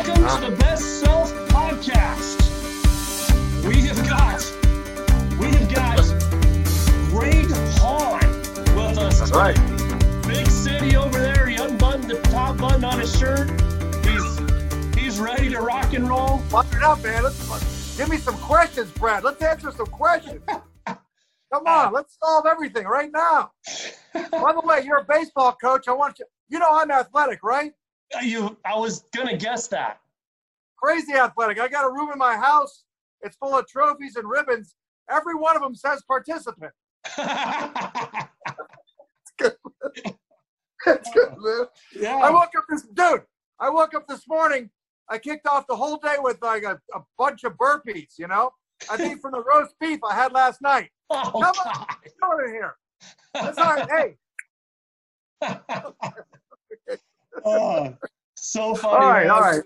Welcome to the Best Self Podcast. We have got, we have got Greg Hahn with us. That's right. Big city over there. He unbuttoned the top button on his shirt. He's he's ready to rock and roll. Fire it up, man. Let's give me some questions, Brad. Let's answer some questions. Come on, let's solve everything right now. By the way, you're a baseball coach. I want you. You know I'm athletic, right? You, I was gonna guess that. Crazy athletic. I got a room in my house. It's full of trophies and ribbons. Every one of them says participant. It's good, man. I yeah. woke up this dude. I woke up this morning. I kicked off the whole day with like a, a bunch of burpees. You know, I think from the roast beef I had last night. Oh, Come on, God. what's going in here? That's all right. Hey, oh, so funny. all right, man. all right.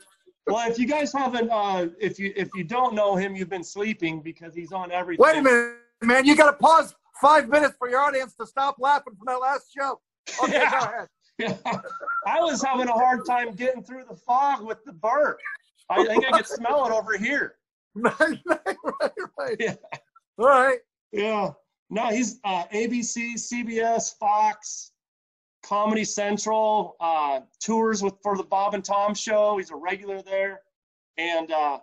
Well, if you guys haven't, uh, if you if you don't know him, you've been sleeping because he's on everything. Wait a minute, man. You got to pause five minutes for your audience to stop laughing from that last joke. Okay, Yeah. go ahead. I was having a hard time getting through the fog with the burp. I think I could smell it over here. right, right, right, right. Yeah. All right. Yeah. No, he's uh, ABC, CBS, Fox, Comedy Central, uh, tours with for the Bob and Tom show. He's a regular there, and uh,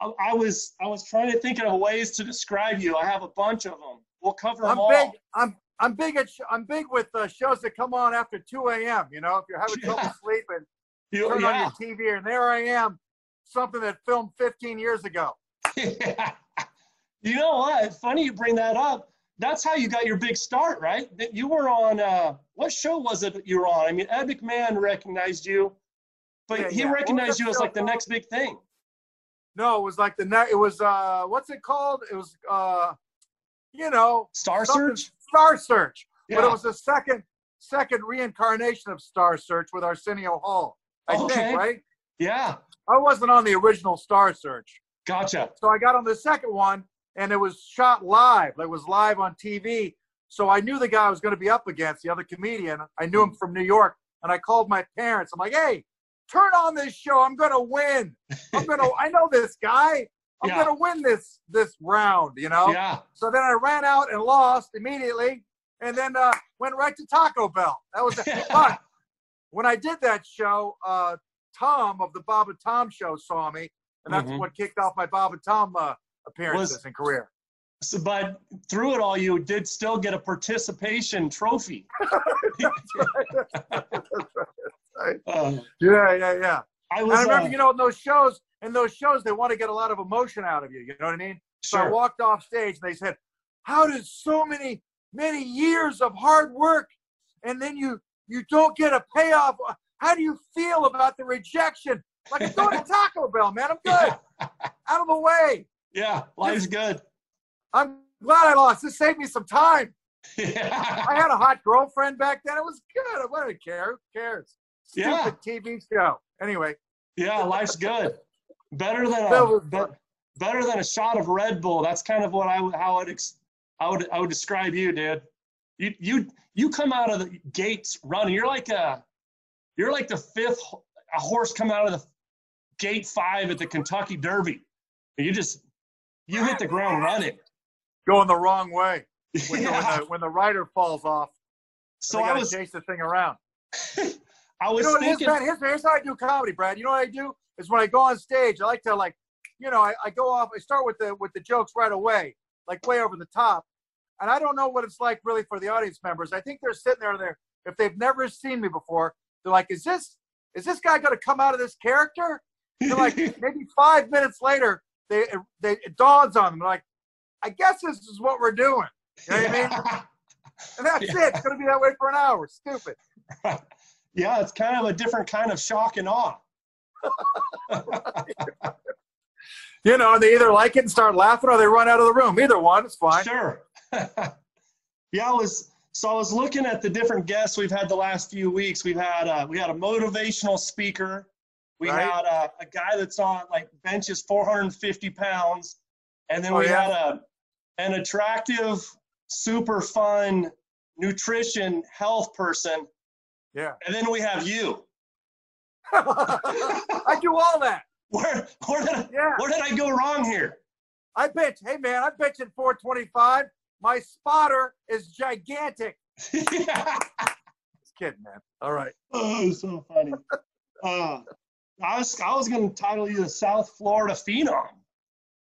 I, I was I was trying to think of ways to describe you. I have a bunch of them. We'll cover them I'm all. big. I'm I'm big at sh- I'm big with uh, shows that come on after 2 a.m. You know, if you're having trouble Yeah. sleeping, You- turn yeah. on your TV, and there I am, something that filmed 15 years ago. Yeah. You know what? Funny you bring that up. That's how you got your big start, right? That You were on uh, what show was it that you were on? I mean, Ed McMahon recognized you, but Yeah, he yeah. Recognized you as like the next big thing. No, it was like the ne- It was uh, what's it called? It was uh, you know, Star Search. Star Search. But it was the second second reincarnation of Star Search with Arsenio Hall. I Okay. think, right? Yeah. I wasn't on the original Star Search. Gotcha. So I got on the second one and it was shot live. It was live on TV. So I knew the guy I was going to be up against, the other comedian. I knew him from New York. And I called my parents. I'm like, hey, turn on this show. I'm going to win. I'm going to, I know this guy. I'm Yeah. going to win this, this round, you know? Yeah. So then I ran out and lost immediately, and then uh, went right to Taco Bell. That was it. But when I did that show, uh, Tom of the Bob and Tom Show saw me, and that's Mhm. what kicked off my Bob and Tom uh, appearances Was- and career. So, but through it all, you did still get a participation trophy. Uh, Yeah, yeah, yeah. I was. I remember, uh, you know, in those shows, in those shows, they want to get a lot of emotion out of you. You know what I mean? So I walked off stage and they said, How did so many, many years of hard work and then you you don't get a payoff? How do you feel about the rejection? Like I'm going to Taco Bell, man. I'm good. Out of the way. Yeah. Life's good. I'm glad I lost. This saved me some time. I had a hot girlfriend back then. It was good. I wouldn't care. Who cares? Stupid Yeah. TV show. Anyway, Yeah. Life's good. Better than a be- better than a shot of Red Bull. That's kind of what I would how I'd ex- I would I would describe you, dude. You you you come out of the gates running. You're like a you're like the fifth a horse coming out of the gate five at the Kentucky Derby. And you just you hit the ground running. going the wrong way when, the, when, Yeah. the, when the rider falls off. So I was chase the thing around. I You was know it is, thinking man? Here's, here's how I do comedy, Brad. You know what I do is when I go on stage, I like to like, you know, I, I go off. I start with the with the jokes right away, like way over the top. And I don't know what it's like really for the audience members. I think they're sitting there, there if they've never seen me before, they're like, "Is this is this guy going to come out of this character?" They're like, maybe five minutes later, they they it dawns on them. Like, "I guess this is what we're doing." You know what I mean? And that's Yeah. it. It's going to be that way for an hour. Stupid. yeah, it's kind of a different kind of shock and awe. You know, they either like it and start laughing or they run out of the room. Either one, it's fine. Sure. yeah, I was so I was looking at the different guests we've had the last few weeks. We've had uh, we had a motivational speaker. We Right. had a, a guy that's on like benches 450 pounds, and then Oh, we yeah? had a an attractive, super fun nutrition health person, Yeah. and then we have you. I do all that. Where where did I, Yeah. where did I go wrong here? I pitch. Hey man, I pitch at 425. My spotter is gigantic. Just kidding, man. All right. Oh, so funny. Uh, I was I was going to title you the South Florida Phenom.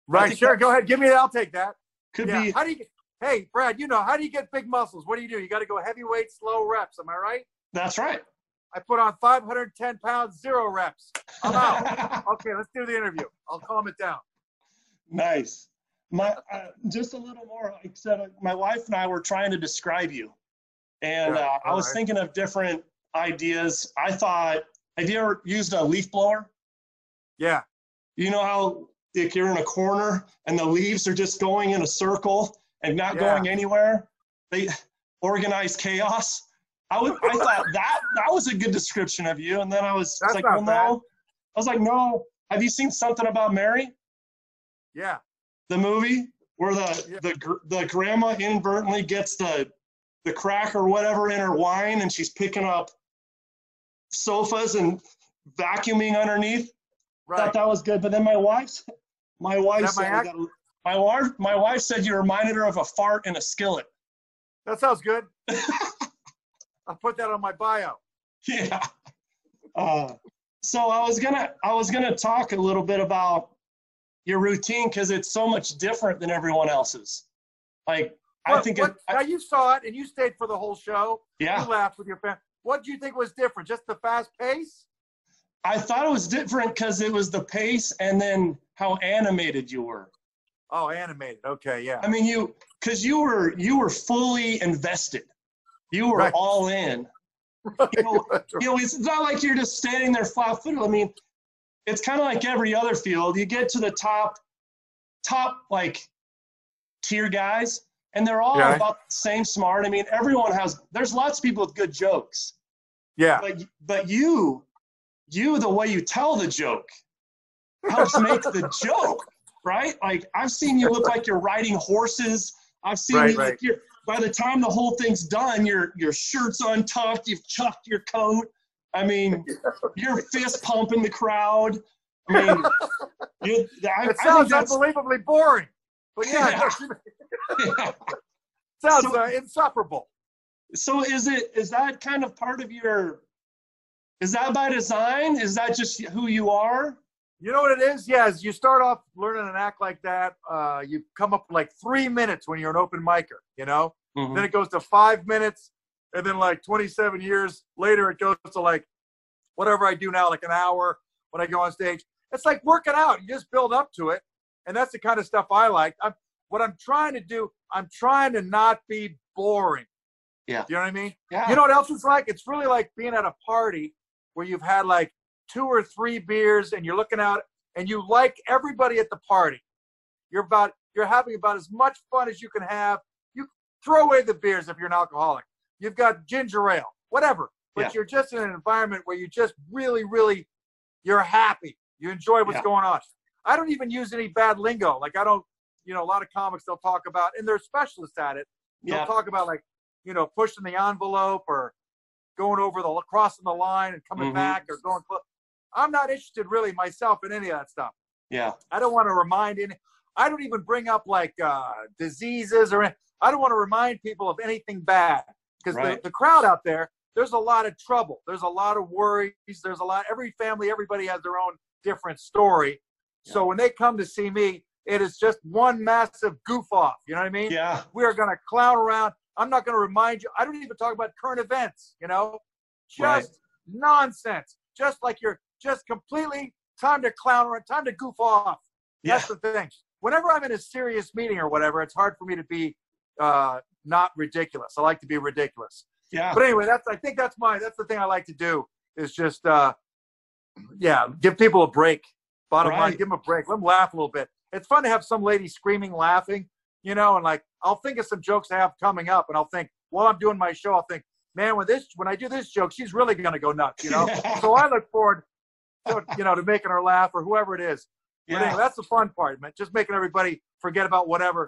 Right, sure. Go ahead. Give me that. I'll take that. Could yeah. be. How do you get, hey, Brad, you know, how do you get big muscles? What do you do? You got to go heavyweight, slow reps. Am I right? That's right. I put on 510 pounds, zero reps. I'm out. okay, let's do the interview. I'll calm it down. nice. My uh, just a little more. Like I said, uh, my wife and I were trying to describe you, and Yeah, uh, I was alright. thinking of different ideas. I thought, have you ever used a leaf blower? Yeah. You know how if you're in a corner and the leaves are just going in a circle and not Yeah. going anywhere, they organize chaos. I would, I thought that that was a good description of you, and then I was That's like, well, bad. no. I was like, no. Have you seen something about Mary, Yeah. the movie, where the Yeah. the the grandma inadvertently gets the the crack or whatever in her wine, and she's picking up sofas and vacuuming underneath? Right. thought that was good. But then my wife, my wife said, my my wife, my wife said you reminded her of a fart in a skillet. That sounds good. I'll put that on my bio. Yeah. Uh, so I was gonna, I was gonna talk a little bit about your routine because it's so much different than everyone else's. Like I think, what, it, I- now you saw it and you stayed for the whole show. yeah, You laughed with your family. What do you think was different? Just the fast pace? I thought it was different because it was the pace and then how animated you were. Oh, animated. Okay, yeah. I mean, you because you were you were fully invested. You were Right. all in. You know, you know, it's not like you're just standing there flat footed. I mean, it's kind of like every other field. You get to the top, top like tier guys, and they're all Yeah. about the same smart. I mean, everyone has. There's lots of people with good jokes, yeah. but but you, you the way you tell the joke helps make the joke right. Like I've seen you look like you're riding horses. I've seen Right, you right. like you're. By the time the whole thing's done, your your shirt's untucked. You've chucked your coat. I mean, you're fist pumping the crowd. I mean, you, I, It sounds unbelievably boring. But yeah, Yeah. sounds So- uh, insufferable. so. Is it is that kind of part of your? Is that by design? Is that just who you are? You know what it is? Yes, you start off learning an act like that. Uh, you come up like three minutes when you're an open micer, you know? Mm-hmm. Then it goes to five minutes. And then like 27 years later, it goes to like whatever I do now, like an hour when I go on stage. It's like working out. You just build up to it. And that's the kind of stuff I like. I'm, what I'm trying to do, I'm trying to not be boring. Yeah. You know what I mean? Yeah. You know what else it's like? It's really like being at a party where you've had like two or three beers and you're looking out and you like everybody at the party. You're about you're having about as much fun as you can have. You throw away the beers if you're an alcoholic. You've got ginger ale, whatever. But Yeah. you're just in an environment where you just really, really you're happy. You enjoy what's Yeah. going on. I don't even use any bad lingo. Like I don't, you know, a lot of comics they'll talk about and they're specialists at it they'll yeah. talk about like you know pushing the envelope or going over the crossing the line and coming Mhm. back or going close. I'm not interested really myself in any of that stuff. Yeah. I don't want to remind any. I don't even bring up like uh, diseases or. I don't want to remind people of anything bad because Right. the, the crowd out there. There's a lot of trouble. There's a lot of worries. There's a lot. Every family, everybody has their own different story. So when they come to see me, it is just one massive goof off. You know what I mean? Yeah. we are going to clown around. I'm not going to remind you. I don't even talk about current events, you know, just Right. nonsense. Just like you're just completely time to clown around, time to goof off. Yeah. That's the thing. Whenever I'm in a serious meeting or whatever, it's hard for me to be uh, not ridiculous. I like to be ridiculous. Yeah. But anyway, that's I think that's my that's the thing I like to do is just uh, yeah, give people a break. Bottom line, give them a break. Let them laugh a little bit. It's fun to have some lady screaming, laughing, you know, and like I'll think of some jokes I have coming up, and I'll think while I'm doing my show, I'll think, man, when this when I do this joke, she's really gonna go nuts, you know. so I look forward to you know to making her laugh or whoever it is. But Yeah. anyway, that's the fun part, man. Just making everybody forget about whatever,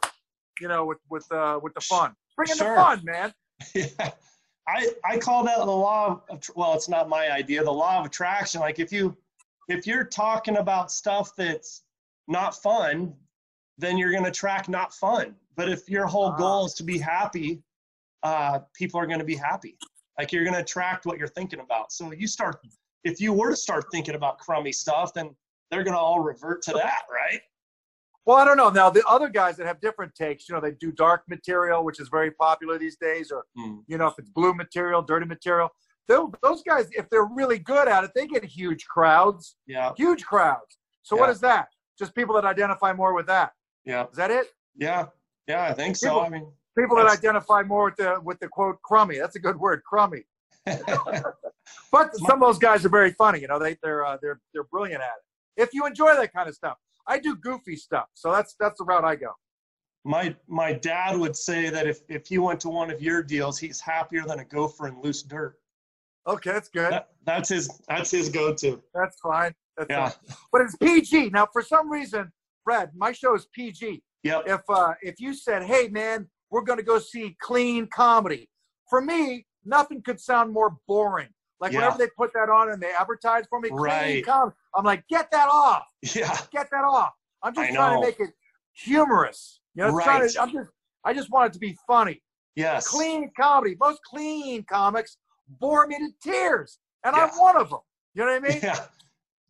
you know, with with uh, with the fun. Bring in Sure. the fun, man. Yeah. I, I call that the law of, well, it's not my idea, the law of attraction. Like if you, if you're talking about stuff that's not fun, then you're going to track not fun. But if your whole Ah. goal is to be happy, uh, people are going to be happy. Like you're going to attract what you're thinking about. So you start, if you were to start thinking about crummy stuff, then they're going to all revert to that, right? Well, I don't know. Now the other guys that have different takes, you know, they do dark material, which is very popular these days, or Hmm. you know, if it's blue material, dirty material. Those guys, if they're really good at it, they get huge crowds, Yeah, huge crowds. So what Yeah. is that? Just people that identify more with that. yeah, Is that it? yeah, yeah. I think so. People- I mean, People that identify more with the with the quote crummy. That's a good word, crummy. But some of those guys are very funny. You know, they they're uh, they're they're brilliant at it. If you enjoy that kind of stuff, I do goofy stuff. So that's that's the route I go. my my dad would say that if if he went to one of your deals, he's happier than a gopher in loose dirt. Okay, that's good. That, that's his that's his go-to. That's fine. That's Yeah. fine. But it's PG. Now, for some reason, Brad, my show is PG. Yep. If uh, if you said, "Hey, man, we're going to go see clean comedy," for me, nothing could sound more boring. Like Yeah. whenever they put that on and they advertise for me, clean Right. comedy, I'm like, "Get that off! Yeah. Get that off!" I'm just I trying know. to make it humorous. You know, Right. to, I'm just, I just want it to be funny. Yes. Clean comedy. Most clean comics bore me to tears, and Yeah. I'm one of them. You know what I mean? Yeah.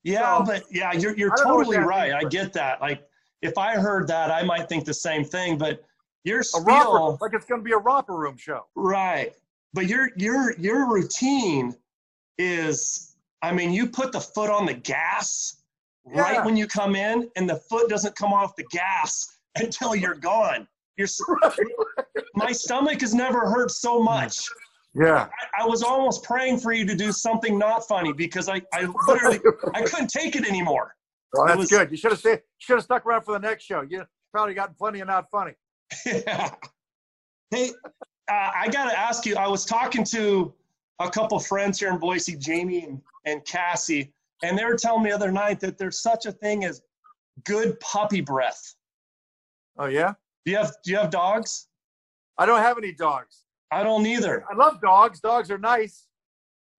Yeah, So, but yeah, you're you're I don't know what totally right. means, I get that. Like if I heard that, I might think the same thing. But your a spiel, romper, like it's going to be a romper room show. right? But your your your routine is, I mean, you put the foot on the gas Yeah. right when you come in, and the foot doesn't come off the gas until you're gone. You're s- my stomach has never hurt so much. Yeah. I, I was almost praying for you to do something not funny because I, I literally I couldn't take it anymore. Well, that's was- good. You should have stayed, should have stuck around for the next show. You probably gotten plenty of not funny. Yeah. Hey, uh, I got to ask you. I was talking to a couple friends here in Boise, Jamie and, and Cassie, and they were telling me the other night that there's such a thing as good puppy breath. Oh yeah. Do you have Do you have dogs? I don't have any dogs. I don't either, I love dogs. Dogs are nice.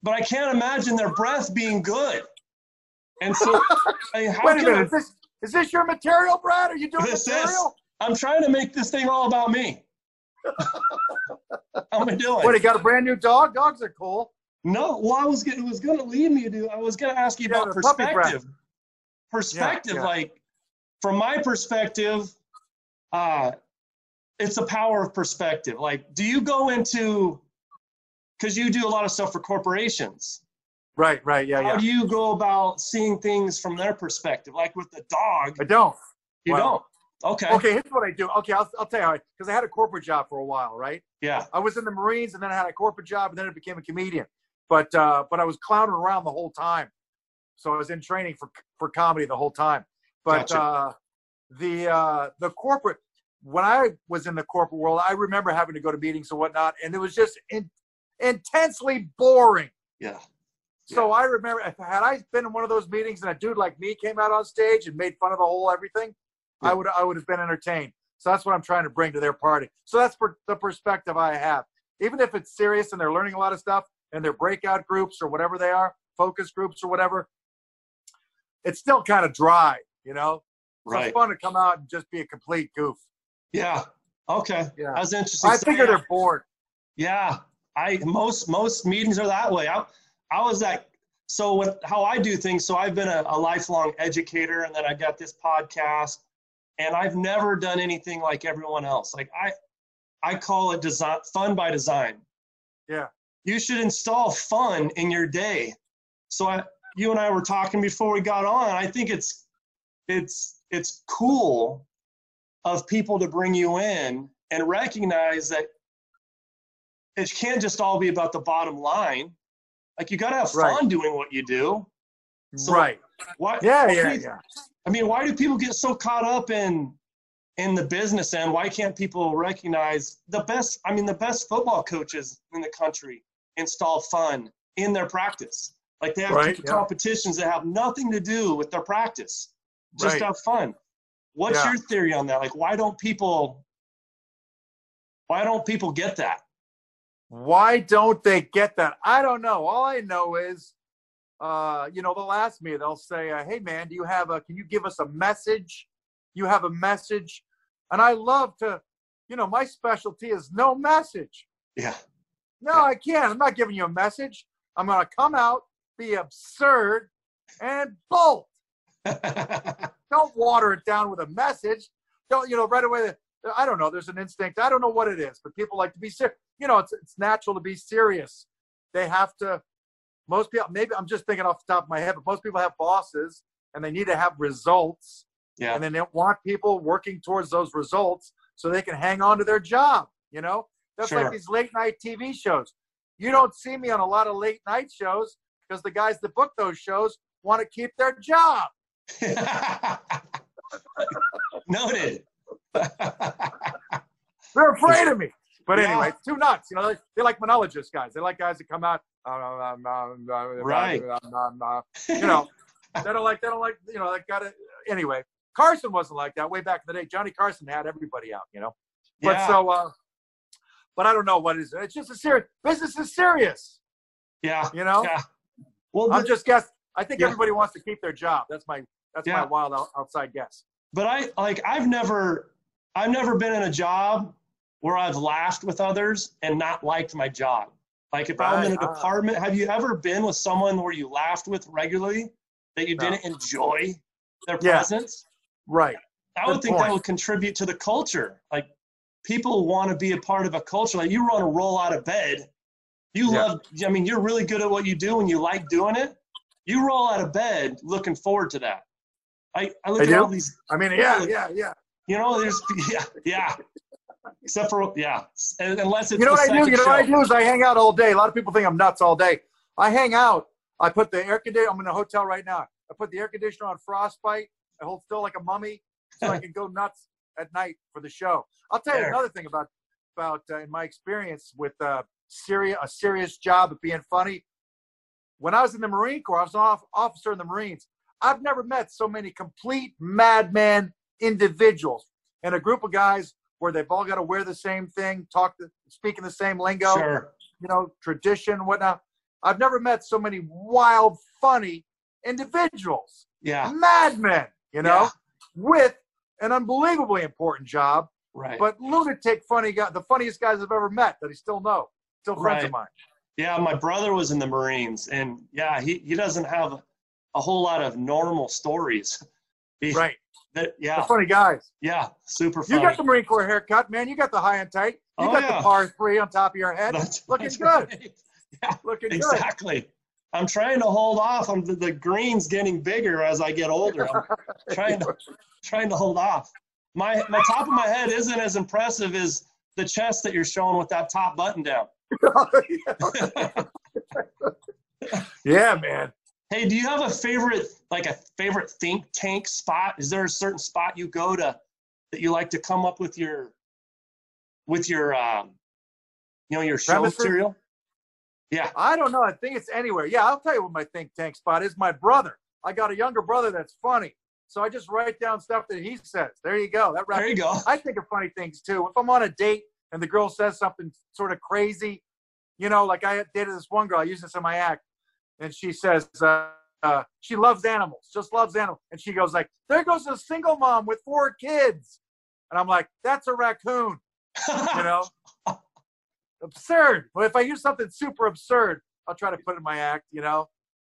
but I can't imagine their breath being good. And so, I mean, how Wait a minute. Is this is this your material, Brad? Are you doing This is. material? I'm trying to make this thing all about me. How am I doing? What? You got a brand new dog? Dogs are cool. No, well, I was gonna, it was going to lead me to. I was going to ask you Yeah, about perspective. Perspective, yeah. like from my perspective, uh, it's a power of perspective. Like, do you go into because you do a lot of stuff for corporations? Right. Right. Yeah. How Yeah. do you go about seeing things from their perspective? Like with the dog, I don't. you well, don't. Okay. Okay. Here's what I do. Okay. I'll, I'll tell you how. Because I had a corporate job for a while, right? Yeah. I was in the Marines, and then I had a corporate job, and then I became a comedian. But uh, but I was clowning around the whole time, so I was in training for for comedy the whole time. But Gotcha. uh, the uh, the corporate when I was in the corporate world, I remember having to go to meetings and whatnot, and it was just in, intensely boring. Yeah. So I remember had I been in one of those meetings and a dude like me came out on stage and made fun of the whole everything, I would I would have been entertained. So that's what I'm trying to bring to their party. So that's per, the perspective I have. Even if it's serious and they're learning a lot of stuff and their breakout groups or whatever they are, focus groups or whatever, it's still kind of dry, you know. So Right. it's fun to come out and just be a complete goof. Yeah. Okay. Yeah. That's interesting. I figure they're bored. Yeah, I most most meetings are that way. I I was that so what how I do things. So I've been a, a lifelong educator, and then I got this podcast, and I've never done anything like everyone else. Like I I call it design fun by design. Yeah. You should install fun in your day. So I you and I were talking before we got on. I think it's it's it's cool of people to bring you in and recognize that it can't just all be about the bottom line. Like you got to have fun Right. doing what you do. So- right. Why? Yeah, why yeah, you- yeah. I mean, why do people get so caught up in in the business end? Why can't people recognize the best? I mean, the best football coaches in the country install fun in their practice. Like they have Right, yeah. competitions that have nothing to do with their practice. Just Right. have fun. What's Yeah. your theory on that? Like, why don't people? Why don't people get that? Why don't they get that? I don't know. All I know is uh, you know, they'll ask me, they'll say, uh, "Hey, man, do you have a? Can you give us a message? You have a message?" And I love to, you know, my specialty is no message. Yeah. No, I can't. I'm not giving you a message. I'm going to come out, be absurd, and bolt. Don't water it down with a message. Don't, you know, right away. I don't know. There's an instinct. I don't know what it is, but people like to be serious. You know, it's, it's natural to be serious. They have to, most people, maybe I'm just thinking off the top of my head, but most people have bosses and they need to have results. yeah. And then they want people working towards those results so they can hang on to their job. You know, that's Sure. like these late night TV shows. You don't see me on a lot of late night shows because the guys that book those shows want to keep their job. Noted. They're afraid of me. But Yeah. anyway, too nuts. You know, they, like monologist guys. They like guys that come out. Uh, um, um, uh, Right. um, uh, you know, they don't like. They don't like. You know, they got it. Anyway, Carson wasn't like that way back in the day. Johnny Carson had everybody out. You know. But yeah. so, uh, but I don't know what it is. It's just a serious business is serious. yeah. You know. Yeah. Well, I'm just guess. I think Yeah. everybody wants to keep their job. That's my. That's Yeah. my wild outside guess. but I like I've never I've never been in a job where I've laughed with others and not liked my job. Like if I'm in a Ah. department, have you ever been with someone where you laughed with regularly that you No. didn't enjoy their Yeah. presence? Right. I would Good think that would contribute to the culture. Like people want to be a part of a culture. Like you want to roll out of bed. You Yeah. love, I mean, you're really good at what you do and you like doing it. You roll out of bed looking forward to that. I, I look I at all these, I mean, yeah, yeah, yeah. you know, there's, yeah, yeah. Except for, yeah, unless it's You know what I do? You know what I do is I hang out all day. A lot of people think I'm nuts all day. I hang out. I put the air conditioner. I'm in a hotel right now. I put the air conditioner on frostbite. I hold still like a mummy, so I can go nuts at night for the show. I'll tell you There. another thing about about uh, in my experience with uh, serious a serious job of being funny. When I was in the Marine Corps, I was an off, officer in the Marines. I've never met so many complete madman individuals and a group of guys where they've all got to wear the same thing, talk, the, speaking the same lingo, Sure. you know, tradition, whatnot. I've never met so many wild, funny individuals, Yeah. madmen, you know, Yeah. with an unbelievably important job, Right. but lunatic, funny guy, the funniest guys I've ever met that I still know, still friends Right. of mine. Yeah, my brother was in the Marines, and yeah, he, he doesn't have a whole lot of normal stories. Right. That, yeah, funny guys. yeah, super You got the Marine Corps haircut, man. You got the high and tight. You Oh, got yeah. the par three on top of your head. That's- Looking that's good. right. Looking good. Exactly. I'm trying to hold off. I'm the, the green's getting bigger as I get older. I'm trying to trying to hold off. My my top of my head isn't as impressive as the chest that you're showing with that top button down. yeah, man. Hey, do you have a favorite like a favorite think tank spot? Is there a certain spot you go to that you like to come up with your with your um you know your show material? Yeah. I don't know. I think it's anywhere. Yeah, I'll tell you what my think tank spot is. My brother. I got a younger brother that's funny, so I just write down stuff that he says. There you go. That There you go. I think of funny things too. If I'm on a date and the girl says something sort of crazy, you know, like I dated this one girl. I use this in my act, and she says uh, uh, she loves animals, just loves animals, and she goes like, "There goes a single mom with four kids," and I'm like, "That's a raccoon." you know? Absurd. Well if i use something super absurd i'll try to put it in my act you know?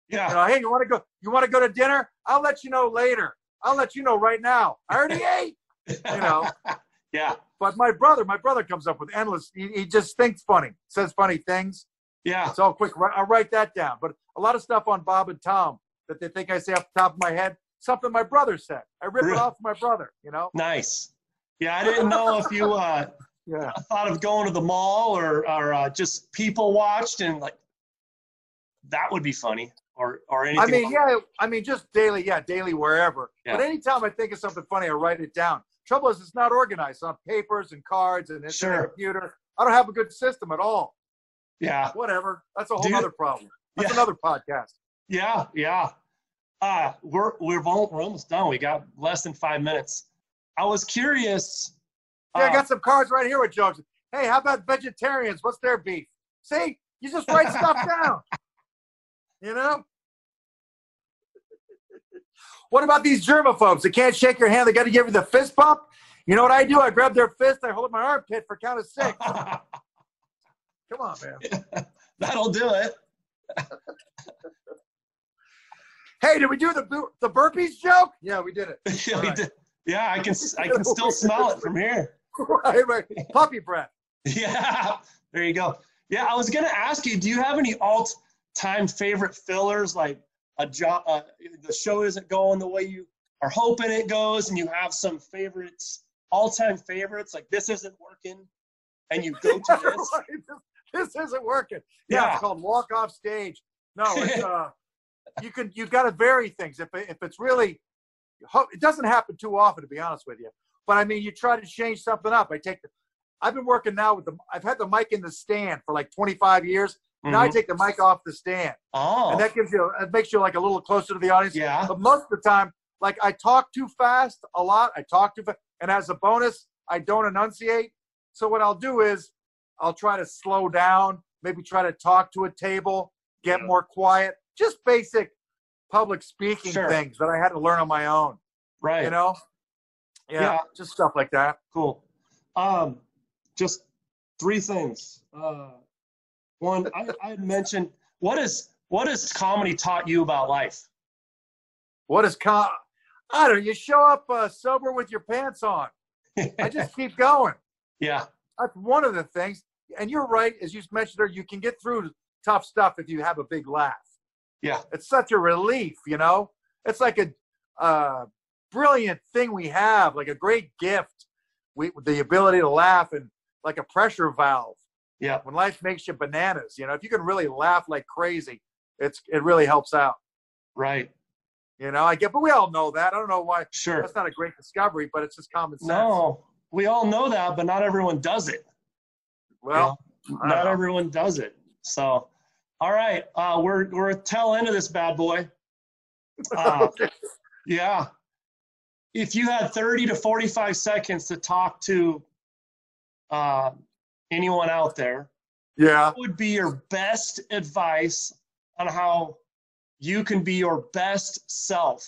You yeah. know hey you want to go you want to go to dinner? I'll let you know later. I'll let you know right now. I already ate. You know? Yeah. but my brother my brother comes up with endless he, he just thinks funny says funny things. Yeah. so quick. I'll write that down. But a lot of stuff on bob and tom that they think i say off the top of my head something my brother said i rip it off my brother you know Nice. Yeah, I didn't know if you uh, yeah thought of going to the mall or or uh, just people watched and like that would be funny or or anything. I mean, yeah, I mean, just daily, yeah, daily, wherever. Yeah. But anytime I think of something funny, I write it down. Trouble is, it's not organized on papers and cards and it's Sure. computer. I don't have a good system at all. Yeah, Whatever. That's a whole Dude. other problem. That's Yeah. another podcast. yeah, yeah. Uh, we're we're we're almost done. We got less than five minutes. I was curious. Yeah, I uh, got some cards right here with jokes. Hey, how about vegetarians? What's their beef? See, you just write stuff down. You know? What about these germaphobes? They can't shake your hand. They got to give you the fist bump. You know what I do? I grab their fist. I hold up my armpit for count of six. Come on, man. That'll do it. Hey, did we do the the burpees joke? Yeah, we did it. yeah, we Right. did. Yeah, I can I can still smell it from here. right, right. Puppy breath. Yeah, there you go. Yeah, I was gonna ask you, do you have any all-time favorite fillers? Like a job, uh, the show isn't going the way you are hoping it goes, and you have some favorites, all-time favorites. Like this isn't working, and you go to this. This, isn't working. Yeah, Yeah. it's called walk off stage. No, it's uh, you can you've got to vary things. If if it's really, it doesn't happen too often, to be honest with you. But I mean, you try to change something up. I take the, I've been working now with the, I've had the mic in the stand for like 25 years. Now I Mhm. take the mic off the stand, Oh, and that gives you, it makes you like a little closer to the audience. yeah. But most of the time, like I talk too fast a lot. I talk too fast, and as a bonus, I don't enunciate. So what I'll do is I'll try to slow down, maybe try to talk to a table, get more quiet, just basic public speaking Sure. things that I had to learn on my own. Right. You know? Yeah, Yeah. just stuff like that. Cool. Um, just three things. Uh, one, I, I had mentioned what is what has comedy taught you about life? What is com? I don't know. You show up uh, sober with your pants on. I just keep going. yeah, that's one of the things. And you're right, as you mentioned there, you can get through tough stuff if you have a big laugh. yeah, It's such a relief, you know. It's like a uh, brilliant thing we have, like a great gift. We the ability to laugh and like a pressure valve yeah. when life makes you bananas. You know, if you can really laugh like crazy, it's it really helps out. Right. You know, I get, but we all know that. I don't know why Sure. that's not a great discovery, but it's just common sense. No, we all know that, but not everyone does it. well, You know? Not everyone does it. So, all right, uh, we're we're tail end of this bad boy. Uh, yeah. If you had 30 to 45 seconds to talk to uh, anyone out there, yeah. what would be your best advice on how you can be your best self?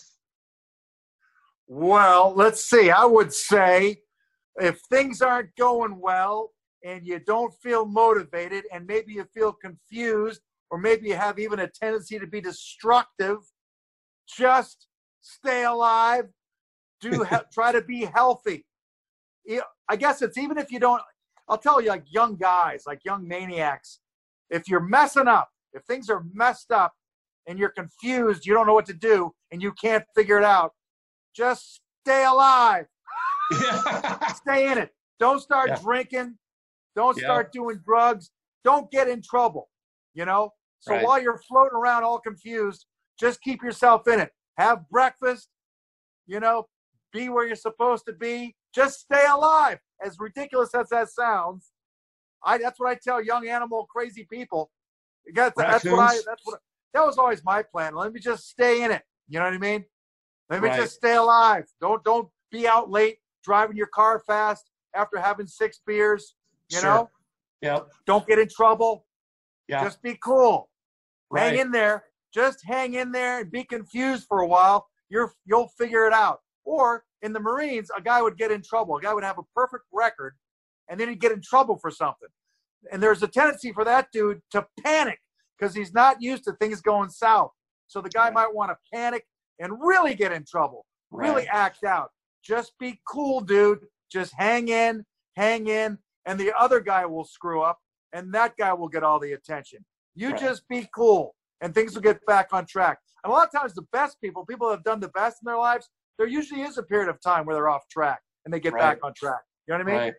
Well, let's see. I would say if things aren't going well and you don't feel motivated and maybe you feel confused or maybe you have even a tendency to be destructive, just stay alive. Do try to be healthy. I guess it's even if you don't. I'll tell you, like young guys, like young maniacs, if you're messing up, if things are messed up and you're confused, you don't know what to do, and you can't figure it out, just stay alive. Stay in it. Don't start Yeah. drinking. Don't Yeah. start doing drugs. Don't get in trouble. You know? So Right. while you're floating around all confused, just keep yourself in it. Have breakfast, you know, be where you're supposed to be. Just stay alive. As ridiculous as that sounds, I that's what I tell young animal crazy people. Got that's what I that's what that was always my plan. Let me just stay in it. You know what I mean? Let me Right. just stay alive. Don't don't be out late driving your car fast after having six beers. You Sure. know, Yep. don't get in trouble. Yeah. Just be cool. right. Hang in there. Just hang in there and be confused for a while. You're you'll figure it out. Or in the Marines, a guy would get in trouble. A guy would have a perfect record, and then he'd get in trouble for something. And there's a tendency for that dude to panic because he's not used to things going south. So the guy Right. might want to panic and really get in trouble, really Right. act out. Just be cool, dude. Just hang in, hang in, and the other guy will screw up, and that guy will get all the attention. You Right. just be cool, and things will get back on track. And a lot of times, the best people, people that have done the best in their lives, there usually is a period of time where they're off track and they get Right. back on track. You know what I mean? Right.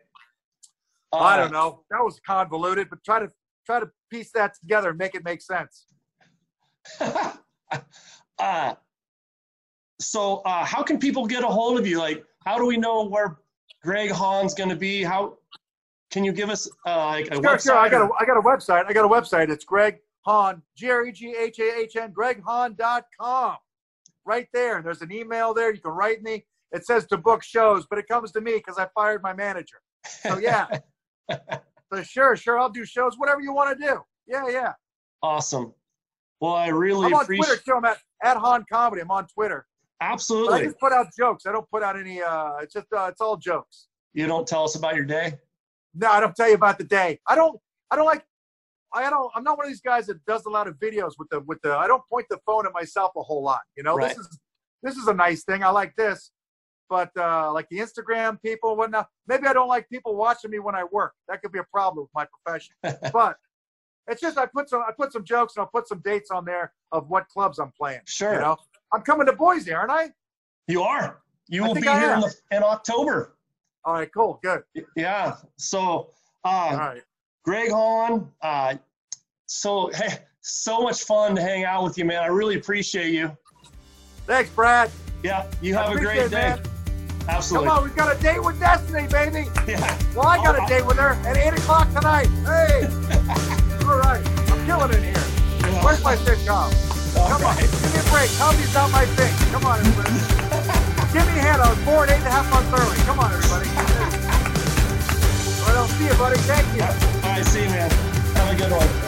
I Uh, don't know. That was convoluted, but try to try to piece that together and make it make sense. uh, so uh, how can people get a hold of you? Like, how do we know where Greg Hahn's going to be? How can you give us uh, like a Sure, website? sure. I got a, I got a website. I got a website. It's Greg Hahn, G R E G H A H N, GregHahn.com. Right there. And there's an email there. You can write me. It says to book shows, but it comes to me because I fired my manager. So yeah. so sure, sure. I'll do shows, whatever you want to do. Yeah, yeah. awesome. Well, I really I'm on appreciate. Twitter too. I'm at, at Hahn Comedy. I'm on Twitter. I Absolutely. just put out jokes. I don't put out any. Uh, it's just uh, it's all jokes. You don't tell us about your day. No, I don't tell you about the day. I don't. I don't like. I don't. I'm not one of these guys that does a lot of videos with the with the. I don't point the phone at myself a whole lot. You know, Right. this is this is a nice thing. I like this, but uh, like the Instagram people, whatnot. Maybe I don't like people watching me when I work. That could be a problem with my profession. but it's just I put some I put some jokes and I'll put some dates on there of what clubs I'm playing. Sure. You know, I'm coming to Boise, aren't I? You are. You I will be I here in, the, in October. All right, cool, good. Yeah. So, uh, All right. Greg Hahn, uh, so hey, so much fun to hang out with you, man. I really appreciate you. Thanks, Brad. Yeah, you have a great it, day. man. Absolutely. Come on, we've got a date with Destiny, baby. Yeah. Well, I got Oh, a date with her at 8 o'clock tonight. Hey! All right. I'm killing it here. Where's my sitcom? Break. Comedy's not my thing. Come on, everybody. Give me a hand. I was born eight and a half months early. Come on, everybody. All right, I'll see you, buddy. Thank you. All right, see you, man. Have a good one.